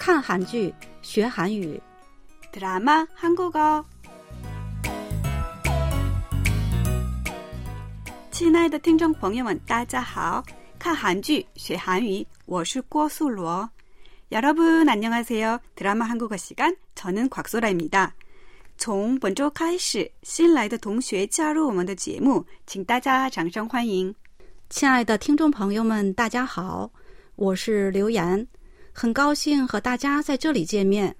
看韩剧学韩语， 드라마 한국어. 亲爱的听众朋友们，大家好！看韩剧学韩语，我是郭素罗。여러분안녕하세요。 드라마 한국어 시간， 저는 곽소라입니다。从本周开始，新来的同学加入我们的节目，请大家掌声欢迎。亲爱的听众朋友们，大家好，我是刘岩， 很高兴和大家在这里见面。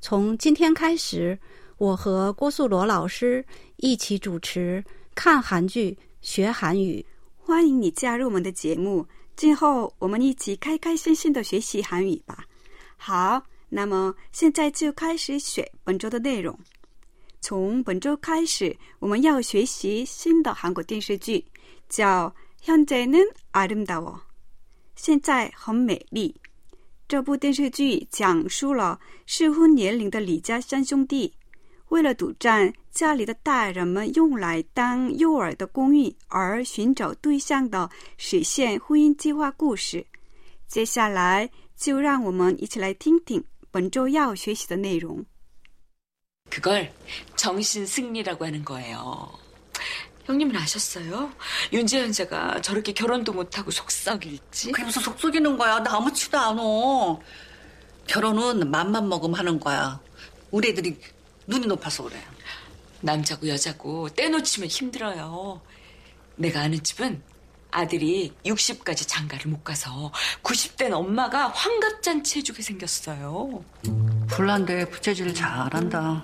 从今天开始，我和郭素罗老师一起主持看韩剧学韩语。欢迎你加入我们的节目，今后我们一起开开心心的学习韩语吧。好，那么现在就开始学本周的内容。从本周开始，我们要学习新的韩国电视剧，叫《현재는아름다워》，现在很美丽。 这部电视剧讲述了适婚年龄的李家三兄弟，为了堵占家里的大人们用来当诱饵的公寓而寻找对象的实现婚姻计划故事。接下来，就让我们一起来听听本周要学习的内容。 그걸 정신승리라고 하는 거예요. 형님은 아셨어요? 윤재 현재가 저렇게 결혼도 못하고 속썩일지? 그게 무슨 속속이는 거야. 나 아무치도 않아. 결혼은 맘만 먹으면 하는 거야. 우리 애들이 눈이 높아서 그래. 남자고 여자고 떼놓치면 힘들어요. 내가 아는 집은 아들이 60까지 장가를 못 가서 90된 엄마가 환갑잔치 해주게 생겼어요. 불난데 부채질 잘한다.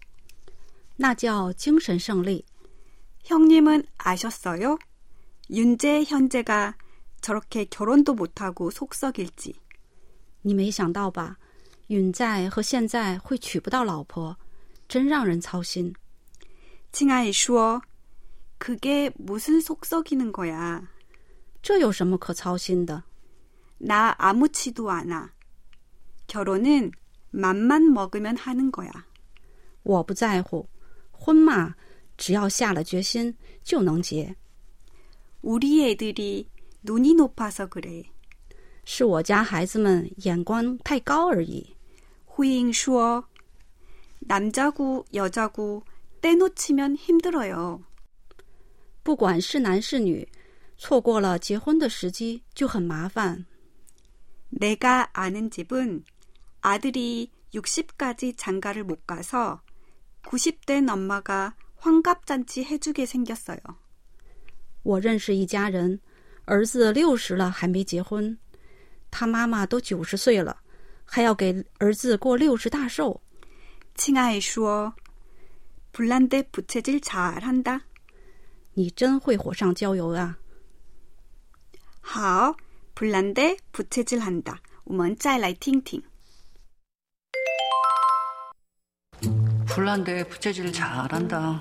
那叫精神胜利。 형님은아셨어요？ 윤재현재가저렇게결혼도못하고속썩일지。 你没想到吧？允在和现在会娶不到老婆，真让人操心。 칭아이说：“그게무슨속썩이는거야？ 这有什么可操心的？ 나아무치도않아결혼은맘만먹으면하는거야。 我不在乎， 婚嘛，只要下了决心就能结。 우리애들이눈이높아서그래。 是我家孩子们眼光太高而已。 후잉说：“남자고여자고떼놓치면힘들어요。 不管是男是女，错过了结婚的时机就很麻烦。 내가아는집은아들이60까지장가를못가서 90된 엄마가 환갑잔치 해주게 생겼어요。 我认识一家人，儿子六十了还没结婚，他妈妈都九十岁了，还要给儿子过六十大寿。 칭아이说：“불난데 부채질 잘한다。 你真会火上浇油啊！好，불난데부채질한다。我们再来听听。 불난데 부채질 잘한다.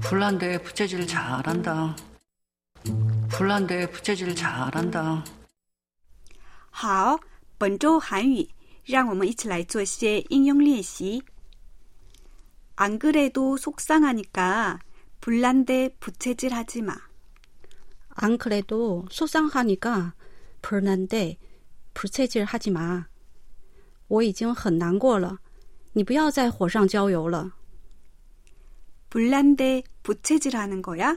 불난데 부채질 잘한다. 불난데 부채질 잘한다. 好，本周韩语，让我们一起来做些应用练习。안그래도속상하니까불난데부채질하지 마。 안 그래도 속상하니까 불난데 부채질 하지 마. 我已经很难过了， 你不要再火上浇油了。 불난데 부채질하는 거야?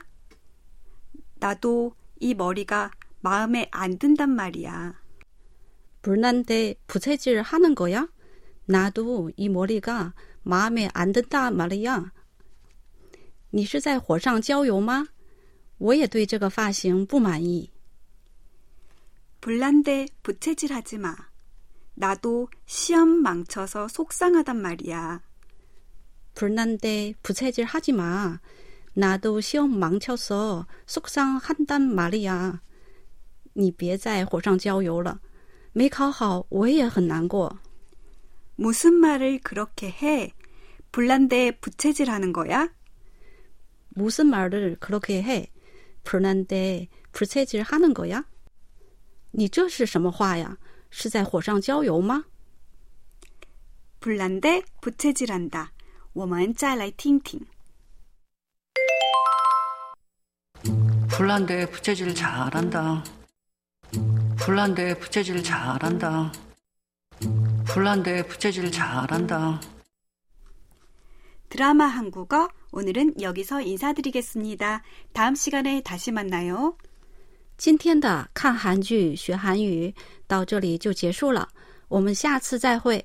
나도 이 머리가 마음에 안 든단 말이야. 불난데 부채질 하는 거야? 나도 이 머리가 마음에 안 든다 말이야. 你是在火上浇油吗？我也对这个发型不满意。 불난데 부채질 하지 마. 나도 시험 망쳐서 속상하단 말이야. 불난데 부채질 하지 마. 나도 시험 망쳐서 속상한단 말이야. 你别在火上浇油了，没考好我也很难过。 무슨 말을 그렇게 해? 불난데 부채질 하는 거야? 무슨 말을 그렇게 해? 불난데 부채질 하는 거야? 你这是什么话呀？ 是在火上浇油吗？ 불난데 부채질한다. 我们再来听听. 불난데 부채질 잘한다. 불난데 부채질 잘한다. 불난데 부채질 잘한다. 드라마 한국어 오늘은 여기서 인사드리겠습니다. 다음 시간에 다시 만나요. 今天的看韩剧学韩语到这里就结束了，我们下次再会。